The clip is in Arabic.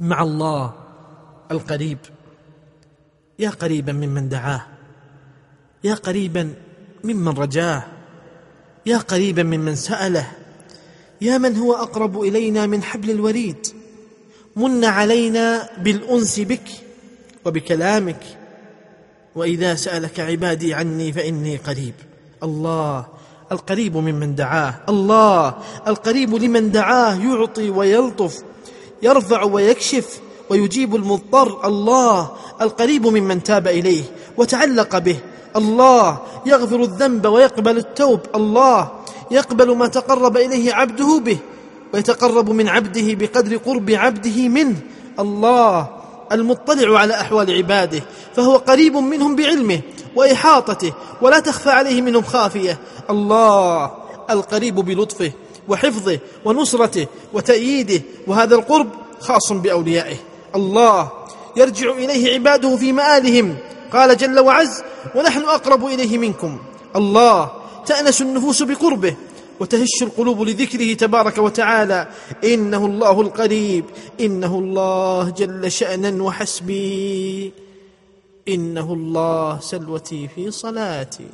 مع الله القريب. يا قريبا ممن دعاه يا قريبا ممن رجاه يا قريبا ممن سأله يا من هو أقرب إلينا من حبل الوريد. من علينا بالأنس بك وبكلامك وإذا سألك عبادي عني فإني قريب. الله القريب ممن دعاه الله القريب لمن دعاه يعطي ويلطف. يرفع ويكشف ويجيب المضطر الله القريب ممن تاب إليه وتعلق به الله يغفر الذنب ويقبل التوب الله يقبل ما تقرب إليه عبده به ويتقرب من عبده بقدر قرب عبده منه الله المطلع على أحوال عباده فهو قريب منهم بعلمه وإحاطته ولا تخفى عليه منهم خافية الله القريب بلطفه. وحفظه ونصرته وتأييده وهذا القرب خاص بأوليائه. الله يرجع إليه عباده في مآلهم. قال جل وعز ونحن أقرب إليه منكم. الله تأنس النفوس بقربه وتهش القلوب لذكره تبارك وتعالى. إنه الله القريب. إنه الله جل شأنا وحسبي. إنه الله سلوتي في صلاتي.